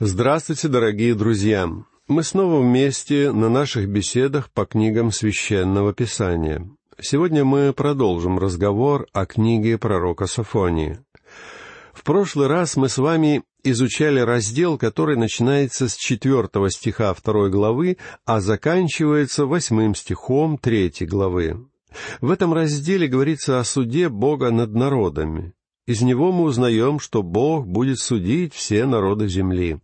Здравствуйте, дорогие друзья! Мы снова вместе на наших беседах по книгам Священного Писания. Сегодня мы продолжим разговор о книге пророка Сафонии. В прошлый раз мы с вами изучали раздел, который начинается с четвертого стиха второй главы, а заканчивается восьмым стихом третьей главы. В этом разделе говорится о суде Бога над народами. Из него мы узнаем, что Бог будет судить все народы земли.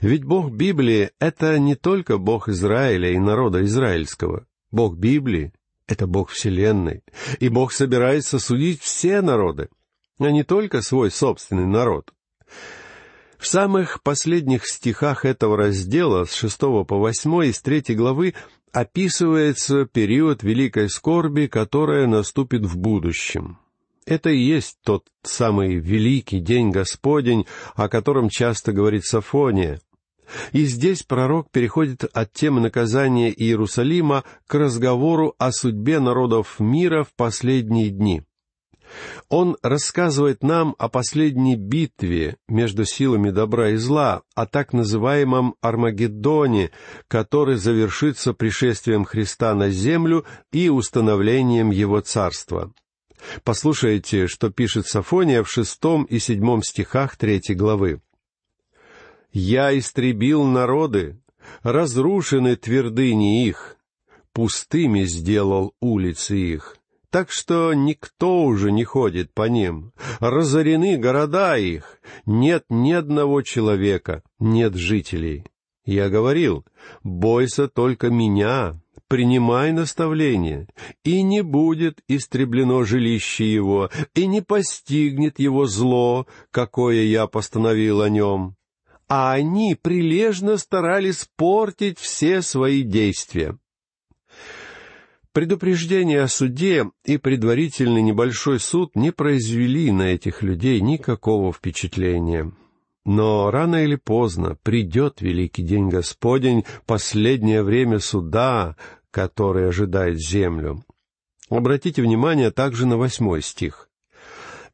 Ведь Бог Библии — это не только Бог Израиля и народа израильского. Бог Библии — это Бог Вселенной, и Бог собирается судить все народы, а не только свой собственный народ. В самых последних стихах этого раздела, с шестого по восьмой из третьей главы, описывается период великой скорби, которая наступит в будущем. Это и есть тот самый великий день Господень, о котором часто говорит Сафония. И здесь пророк переходит от темы наказания Иерусалима к разговору о судьбе народов мира в последние дни. Он рассказывает нам о последней битве между силами добра и зла, о так называемом Армагеддоне, который завершится пришествием Христа на землю и установлением Его Царства. Послушайте, что пишет Сафония в шестом и седьмом стихах третьей главы. «Я истребил народы, разрушены твердыни их, пустыми сделал улицы их, так что никто уже не ходит по ним, разорены города их, нет ни одного человека, нет жителей». Я говорил, бойся только меня, принимай наставление, и не будет истреблено жилище его, и не постигнет его зло, какое я постановил о нем. А они прилежно старались портить все свои действия. Предупреждение о суде и предварительный небольшой суд не произвели на этих людей никакого впечатления. Но рано или поздно придет великий день Господень, последнее время суда, который ожидает землю. Обратите внимание также на восьмой стих.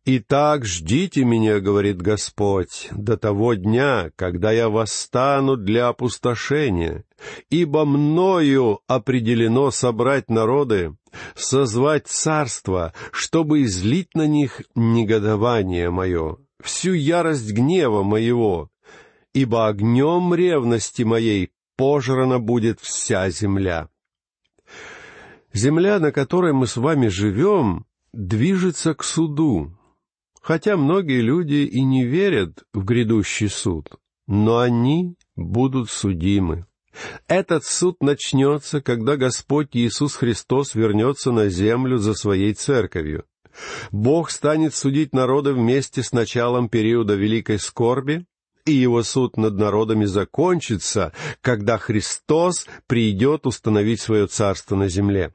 «Итак, ждите меня, — говорит Господь, — до того дня, когда я восстану для опустошения, ибо мною определено собрать народы, созвать царство, чтобы излить на них негодование мое, всю ярость гнева моего, ибо огнем ревности моей пожрана будет вся земля. Земля, на которой мы с вами живем, движется к суду. Хотя многие люди и не верят в грядущий суд, но они будут судимы. Этот суд начнется, когда Господь Иисус Христос вернется на землю за своей церковью. Бог станет судить народы вместе с началом периода великой скорби, и его суд над народами закончится, когда Христос придет установить свое царство на земле.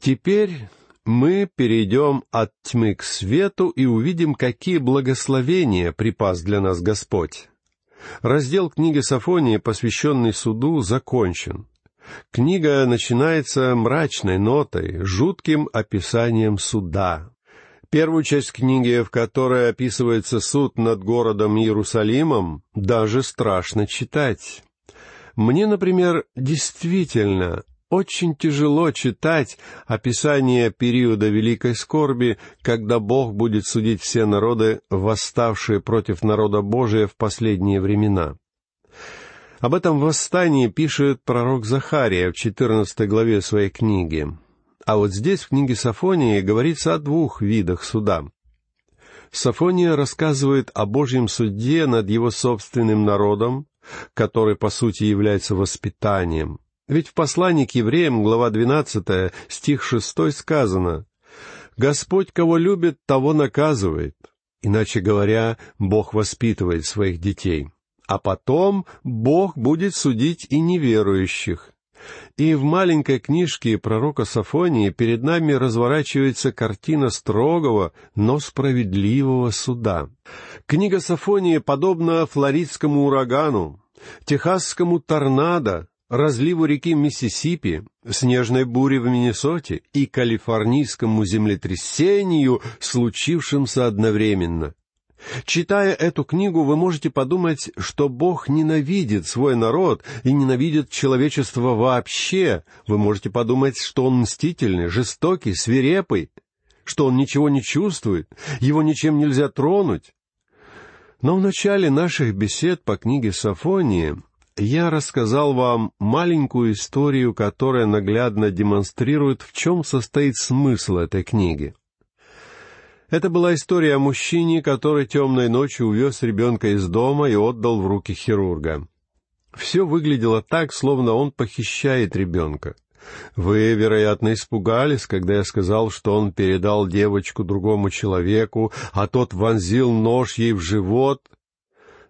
Теперь мы перейдем от тьмы к свету и увидим, какие благословения припас для нас Господь. Раздел книги Сафонии, посвященный суду, закончен. Книга начинается мрачной нотой, жутким описанием суда. Первую часть книги, в которой описывается суд над городом Иерусалимом, даже страшно читать. Мне, например, действительно очень тяжело читать описание периода великой скорби, когда Бог будет судить все народы, восставшие против народа Божия в последние времена. Об этом восстании пишет пророк Захария в 14 главе своей книги. А вот здесь, в книге Сафонии, говорится о двух видах суда. Сафония рассказывает о Божьем суде над его собственным народом, который, по сути, является воспитанием — ведь в послании к евреям, глава 12, стих 6 сказано «Господь, кого любит, того наказывает». Иначе говоря, Бог воспитывает своих детей. А потом Бог будет судить и неверующих. И в маленькой книжке пророка Сафонии перед нами разворачивается картина строгого, но справедливого суда. Книга Сафонии подобна флоридскому урагану, техасскому торнадо, разливу реки Миссисипи, снежной буре в Миннесоте и калифорнийскому землетрясению, случившимся одновременно. Читая эту книгу, вы можете подумать, что Бог ненавидит свой народ и ненавидит человечество вообще. Вы можете подумать, что Он мстительный, жестокий, свирепый, что Он ничего не чувствует, его ничем нельзя тронуть. Но в начале наших бесед по книге Сафонии я рассказал вам маленькую историю, которая наглядно демонстрирует, в чем состоит смысл этой книги. Это была история о мужчине, который темной ночью увез ребенка из дома и отдал в руки хирурга. Все выглядело так, словно он похищает ребенка. Вы, вероятно, испугались, когда я сказал, что он передал девочку другому человеку, а тот вонзил нож ей в живот.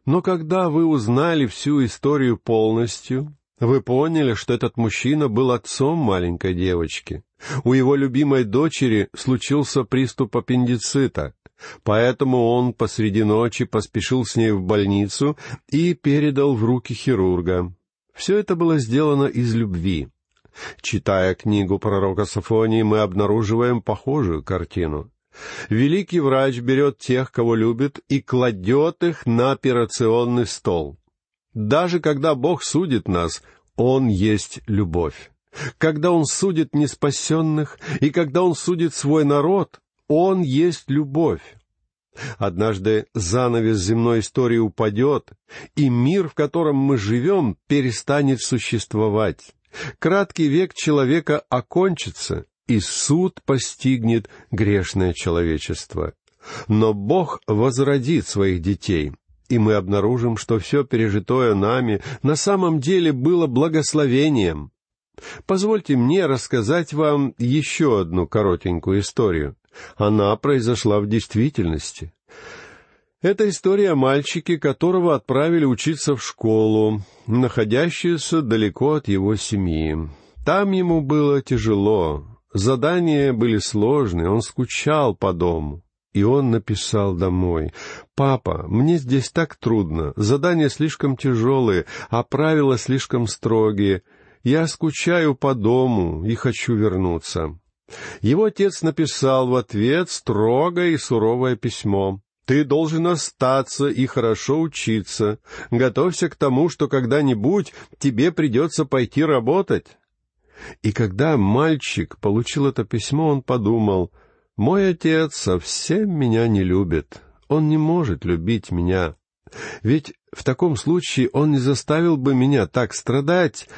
Но когда вы узнали всю историю полностью, вы поняли, что этот мужчина был отцом маленькой девочки. У его любимой дочери случился приступ аппендицита, поэтому он посреди ночи поспешил с ней в больницу и передал в руки хирурга. Все это было сделано из любви. Читая книгу пророка Сафонии, мы обнаруживаем похожую картину. Великий врач берет тех, кого любит, и кладет их на операционный стол. Даже когда Бог судит нас, Он есть любовь. Когда Он судит неспасенных, и когда Он судит свой народ, Он есть любовь. Однажды занавес земной истории упадет, и мир, в котором мы живем, перестанет существовать. Краткий век человека окончится, и суд постигнет грешное человечество. Но Бог возродит своих детей, и мы обнаружим, что все пережитое нами на самом деле было благословением. Позвольте мне рассказать вам еще одну коротенькую историю. Она произошла в действительности. Это история о мальчике, которого отправили учиться в школу, находящуюся далеко от его семьи. Там ему было тяжело, задания были сложные, он скучал по дому. И он написал домой, «Папа, мне здесь так трудно, задания слишком тяжелые, а правила слишком строгие. Я скучаю по дому и хочу вернуться». Его отец написал в ответ строгое и суровое письмо. Ты должен остаться и хорошо учиться. Готовься к тому, что когда-нибудь тебе придется пойти работать. И когда мальчик получил это письмо, он подумал, «Мой отец совсем меня не любит. Он не может любить меня. Ведь в таком случае он не заставил бы меня так страдать,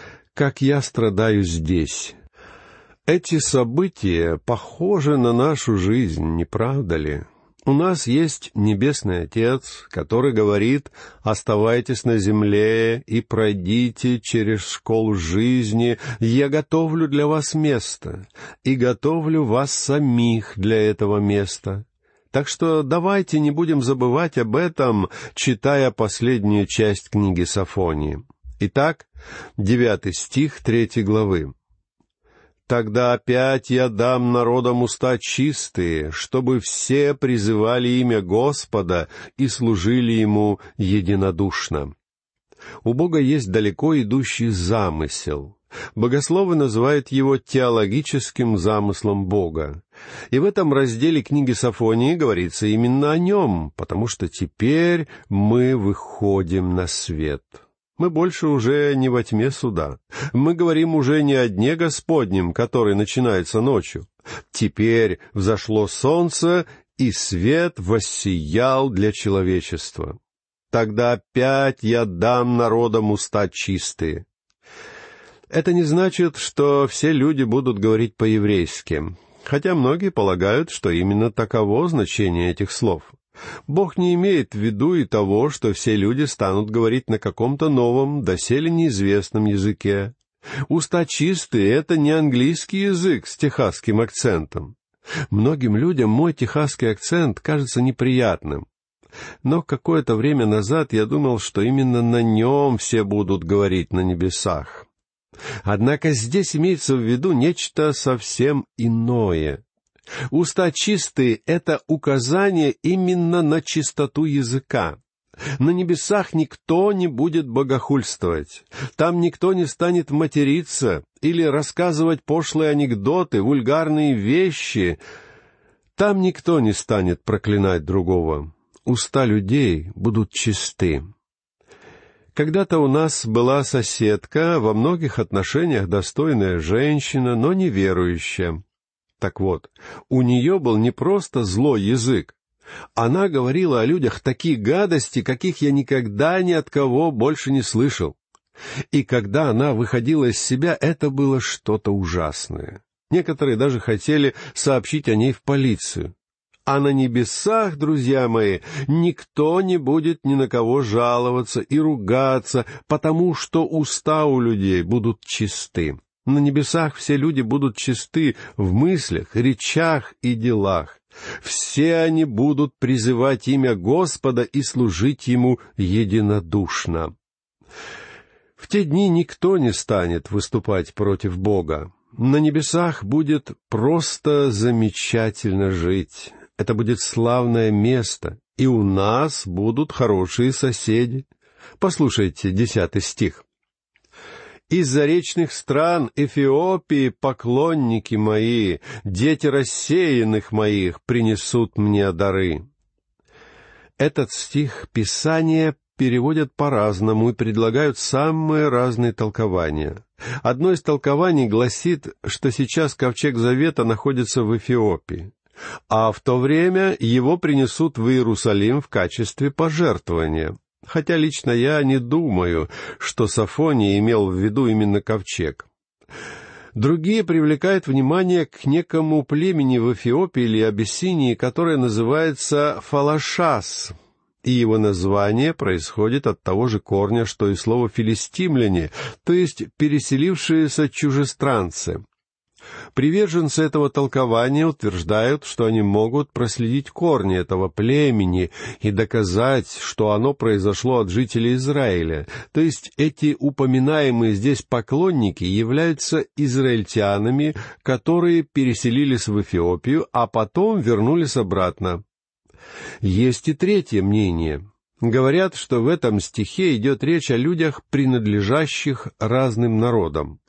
как я страдаю здесь». Эти события похожи на нашу жизнь, не правда ли? У нас есть Небесный Отец, который говорит «Оставайтесь на земле и пройдите через школу жизни, я готовлю для вас место, и готовлю вас самих для этого места». Так что давайте не будем забывать об этом, читая последнюю часть книги Сафонии. Итак, девятый стих третьей главы. Тогда опять я дам народам уста чистые, чтобы все призывали имя Господа и служили Ему единодушно. У Бога есть далеко идущий замысел. Богословы называют его теологическим замыслом Бога. И в этом разделе книги Сафонии говорится именно о нем, потому что теперь мы выходим на свет. Мы больше уже не во тьме суда. Мы говорим уже не о дне Господнем, который начинается ночью. Теперь взошло солнце, и свет воссиял для человечества. Тогда опять я дам народам уста чистые. Это не значит, что все люди будут говорить по-еврейски, хотя многие полагают, что именно таково значение этих слов. Бог не имеет в виду и того, что все люди станут говорить на каком-то новом, доселе неизвестном языке. Уста чистые — это не английский язык с техасским акцентом. Многим людям мой техасский акцент кажется неприятным. Но какое-то время назад я думал, что именно на нем все будут говорить на небесах. Однако здесь имеется в виду нечто совсем иное. Уста чистые — это указание именно на чистоту языка. На небесах никто не будет богохульствовать. Там никто не станет материться или рассказывать пошлые анекдоты, вульгарные вещи. Там никто не станет проклинать другого. уста людей будут чисты. Когда-то у нас была соседка, во многих отношениях достойная женщина, но неверующая. Так вот, у нее был не просто злой язык. Она говорила о людях такие гадости, каких я никогда ни от кого больше не слышал. И когда она выходила из себя, это было что-то ужасное. Некоторые даже хотели сообщить о ней в полицию. А на небесах, друзья мои, никто не будет ни на кого жаловаться и ругаться, потому что уста у людей будут чисты. На небесах все люди будут чисты в мыслях, речах и делах. Все они будут призывать имя Господа и служить Ему единодушно. В те дни никто не станет выступать против Бога. На небесах будет просто замечательно жить. Это будет славное место, и у нас будут хорошие соседи. Послушайте десятый стих. Из заречных стран Эфиопии поклонники мои, дети рассеянных моих принесут мне дары. Этот стих Писания переводят по-разному и предлагают самые разные толкования. Одно из толкований гласит, что сейчас ковчег Завета находится в Эфиопии а в то время его принесут в Иерусалим в качестве пожертвования. Хотя лично я не думаю, что Сафоний имел в виду именно ковчег. Другие привлекают внимание к некому племени в Эфиопии или Абиссинии, которое называется Фалашас, и его название происходит от того же корня, что и слово «филистимляне», то есть переселившиеся чужестранцы. Приверженцы этого толкования утверждают, что они могут проследить корни этого племени и доказать, что оно произошло от жителей Израиля. То есть эти упоминаемые здесь поклонники являются израильтянами, которые переселились в Эфиопию, а потом вернулись обратно. Есть и третье мнение. Говорят, что в этом стихе идет речь о людях, принадлежащих разным народам.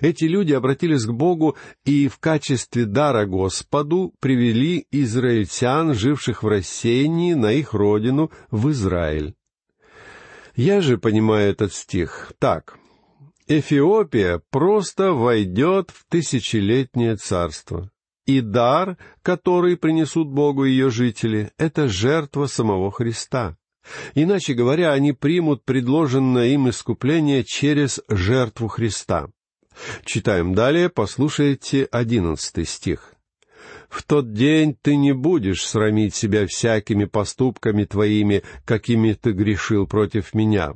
Эти люди обратились к Богу и в качестве дара Господу привели израильтян, живших в рассеянии, на их родину, в Израиль. Я же понимаю этот стих так. Эфиопия просто войдет в тысячелетнее царство. И дар, который принесут Богу ее жители, — это жертва самого Христа. Иначе говоря, они примут предложенное им искупление через жертву Христа. Читаем далее, послушайте одиннадцатый стих. «В тот день ты не будешь срамить себя всякими поступками твоими, какими ты грешил против меня,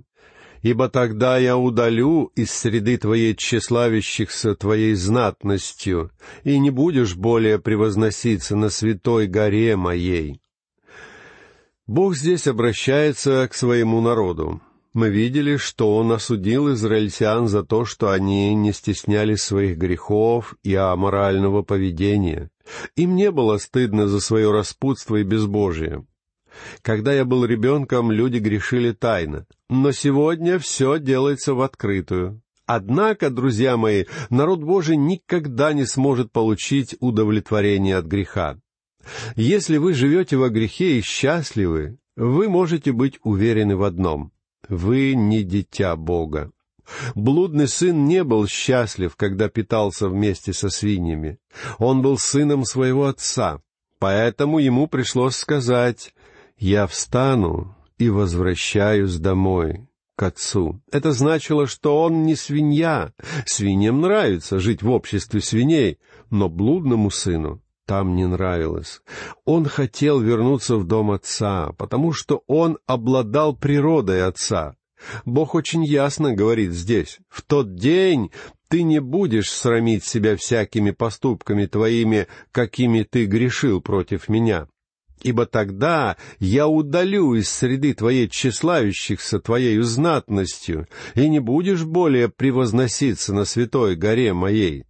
ибо тогда я удалю из среды твоей тщеславящихся твоей знатностью, и не будешь более превозноситься на святой горе моей». Бог здесь обращается к своему народу мы видели, что он осудил израильтян за то, что они не стеснялись своих грехов и аморального поведения. Им не было стыдно за свое распутство и безбожие. Когда я был ребенком, люди грешили тайно, но сегодня все делается в открытую. Однако, друзья мои, народ Божий никогда не сможет получить удовлетворение от греха. Если вы живете во грехе и счастливы, вы можете быть уверены в одном — вы не дитя Бога. Блудный сын не был счастлив, когда питался вместе со свиньями. Он был сыном своего отца, поэтому ему пришлось сказать «Я встану и возвращаюсь домой» к отцу. Это значило, что он не свинья. Свиньям нравится жить в обществе свиней, но блудному сыну там не нравилось. Он хотел вернуться в дом отца, потому что он обладал природой отца. Бог очень ясно говорит здесь, «В тот день ты не будешь срамить себя всякими поступками твоими, какими ты грешил против меня. Ибо тогда я удалю из среды твоей тщеславящихся твоею знатностью, и не будешь более превозноситься на святой горе моей».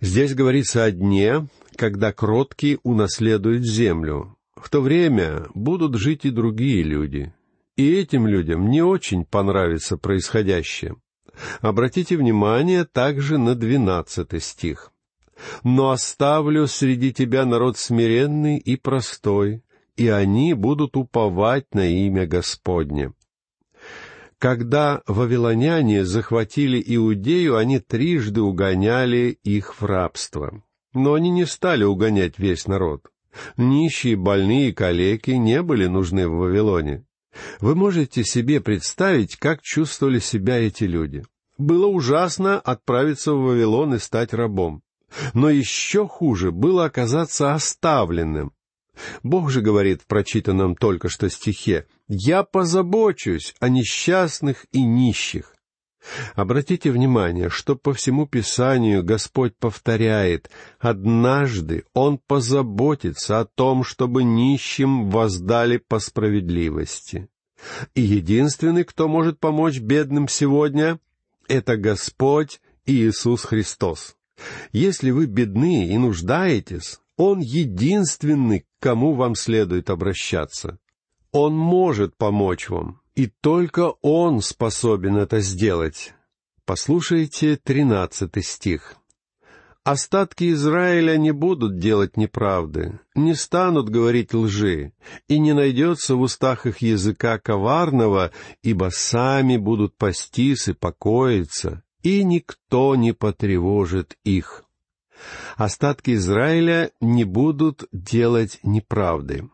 Здесь говорится о дне, когда кроткие унаследуют землю. В то время будут жить и другие люди. И этим людям не очень понравится происходящее. Обратите внимание также на двенадцатый стих. «Но оставлю среди тебя народ смиренный и простой, и они будут уповать на имя Господне. Когда вавилоняне захватили Иудею, они трижды угоняли их в рабство. Но они не стали угонять весь народ. Нищие, больные, калеки не были нужны в Вавилоне. Вы можете себе представить, как чувствовали себя эти люди. Было ужасно отправиться в Вавилон и стать рабом. Но еще хуже было оказаться оставленным. Бог же говорит в прочитанном только что стихе, «Я позабочусь о несчастных и нищих». Обратите внимание, что по всему Писанию Господь повторяет, «Однажды Он позаботится о том, чтобы нищим воздали по справедливости». И единственный, кто может помочь бедным сегодня, это Господь Иисус Христос. Если вы бедны и нуждаетесь, Он единственный, к кому вам следует обращаться. Он может помочь вам, и только Он способен это сделать. Послушайте тринадцатый стих. Остатки Израиля не будут делать неправды, не станут говорить лжи, и не найдется в устах их языка коварного, ибо сами будут пастись и покоиться, и никто не потревожит их. Остатки Израиля не будут делать неправды.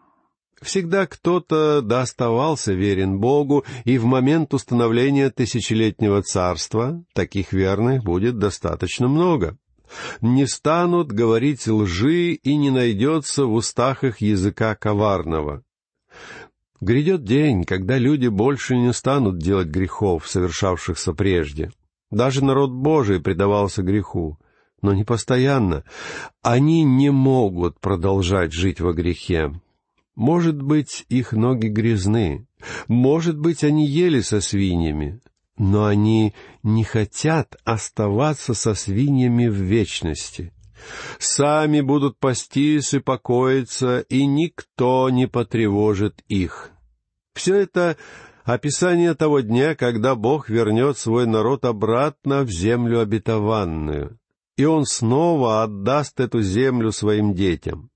Всегда кто-то доставался верен Богу, и в момент установления тысячелетнего царства таких верных будет достаточно много. Не станут говорить лжи, и не найдется в устах их языка коварного. Грядет день, когда люди больше не станут делать грехов, совершавшихся прежде. Даже народ Божий предавался греху, но не постоянно. Они не могут продолжать жить во грехе. Может быть, их ноги грязны, может быть, они ели со свиньями, но они не хотят оставаться со свиньями в вечности. Сами будут пастись и покоиться, и никто не потревожит их. Все это описание того дня, когда Бог вернет свой народ обратно в землю обетованную, и Он снова отдаст эту землю своим детям.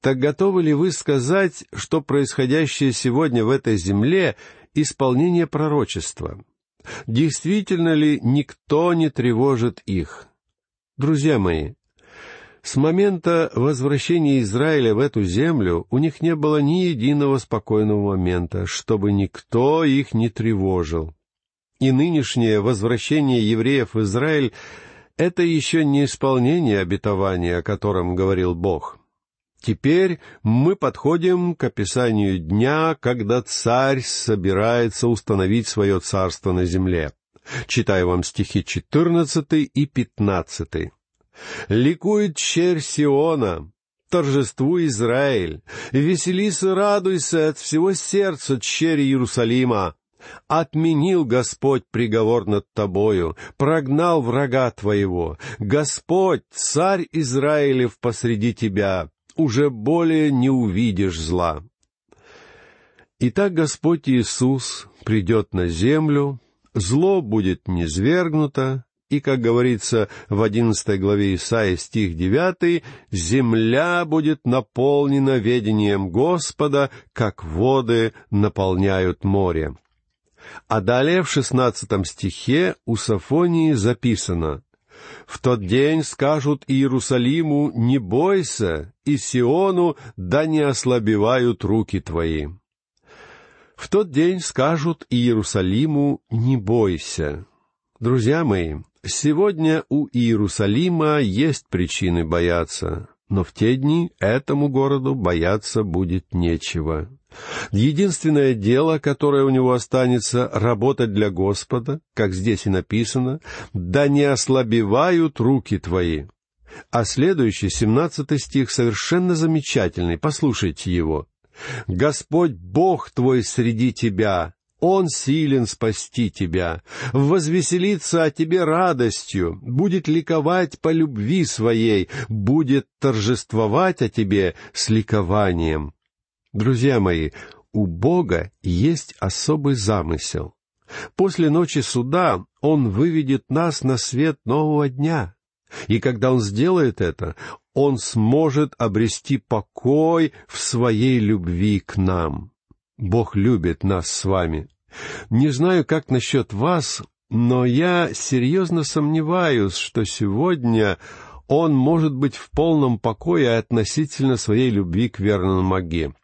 Так готовы ли вы сказать, что происходящее сегодня в этой земле — исполнение пророчества? Действительно ли никто не тревожит их? Друзья мои, с момента возвращения Израиля в эту землю у них не было ни единого спокойного момента, чтобы никто их не тревожил. И нынешнее возвращение евреев в Израиль — это еще не исполнение обетования, о котором говорил Бог. Теперь мы подходим к описанию дня, когда царь собирается установить свое царство на земле. Читаю вам стихи четырнадцатый и пятнадцатый. Ликует черь Сиона, торжествуй Израиль, веселись и радуйся от всего сердца черь Иерусалима. Отменил Господь приговор над тобою, прогнал врага твоего. Господь, царь Израилев посреди тебя, уже более не увидишь зла. Итак, Господь Иисус придет на землю, зло будет низвергнуто, и, как говорится в одиннадцатой главе Исаия, стих девятый, «Земля будет наполнена ведением Господа, как воды наполняют море». А далее в шестнадцатом стихе у Сафонии записано «В тот день скажут Иерусалиму, не бойся, и Сиону, да не ослабевают руки твои». В тот день скажут Иерусалиму, не бойся. Друзья мои, Сегодня у Иерусалима есть причины бояться, но в те дни этому городу бояться будет нечего. Единственное дело, которое у него останется, работать для Господа, как здесь и написано, «Да не ослабевают руки твои». А следующий, семнадцатый стих, совершенно замечательный, послушайте его. «Господь Бог твой среди тебя, он силен спасти тебя, возвеселиться о тебе радостью, будет ликовать по любви своей, будет торжествовать о тебе с ликованием. Друзья мои, у Бога есть особый замысел. После ночи суда Он выведет нас на свет нового дня. И когда Он сделает это, он сможет обрести покой в своей любви к нам. Бог любит нас с вами. Не знаю, как насчет вас, но я серьезно сомневаюсь, что сегодня он может быть в полном покое относительно своей любви к верному маге.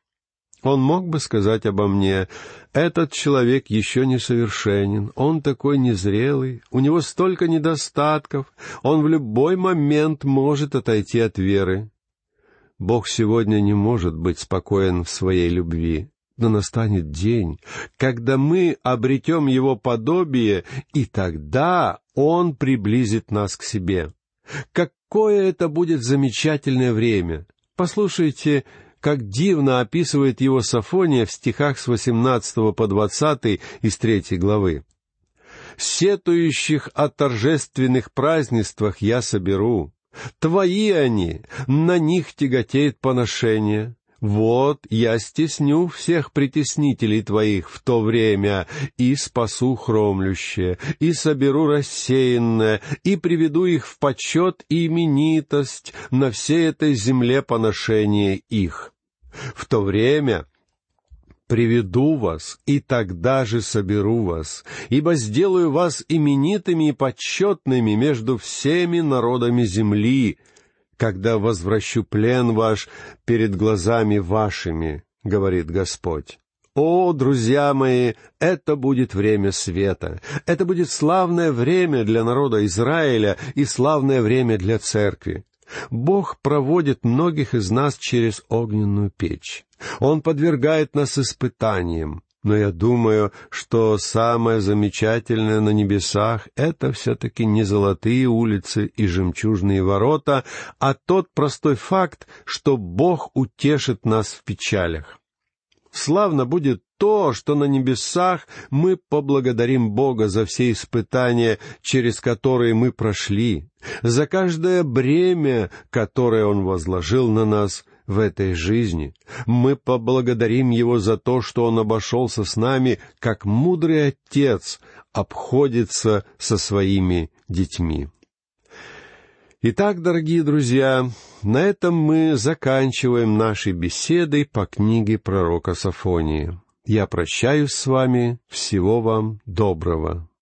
Он мог бы сказать обо мне, «Этот человек еще не совершенен, он такой незрелый, у него столько недостатков, он в любой момент может отойти от веры». Бог сегодня не может быть спокоен в своей любви, но настанет день, когда мы обретем Его подобие, и тогда Он приблизит нас к себе. Какое это будет замечательное время! Послушайте, как дивно описывает его Сафония в стихах с 18 по 20 из третьей главы. «Сетующих о торжественных празднествах я соберу. Твои они, на них тяготеет поношение. Вот я стесню всех притеснителей твоих в то время и спасу хромлющее, и соберу рассеянное, и приведу их в почет и именитость на всей этой земле поношение их. В то время приведу вас, и тогда же соберу вас, ибо сделаю вас именитыми и почетными между всеми народами земли, когда возвращу плен ваш перед глазами вашими, — говорит Господь. О, друзья мои, это будет время света. Это будет славное время для народа Израиля и славное время для церкви. Бог проводит многих из нас через огненную печь. Он подвергает нас испытаниям. Но я думаю, что самое замечательное на небесах — это все-таки не золотые улицы и жемчужные ворота, а тот простой факт, что Бог утешит нас в печалях. Славно будет то, что на небесах мы поблагодарим Бога за все испытания, через которые мы прошли, за каждое бремя, которое Он возложил на нас в этой жизни. Мы поблагодарим Его за то, что Он обошелся с нами, как мудрый отец обходится со своими детьми. Итак, дорогие друзья, на этом мы заканчиваем наши беседы по книге пророка Сафонии. Я прощаюсь с вами. Всего вам доброго.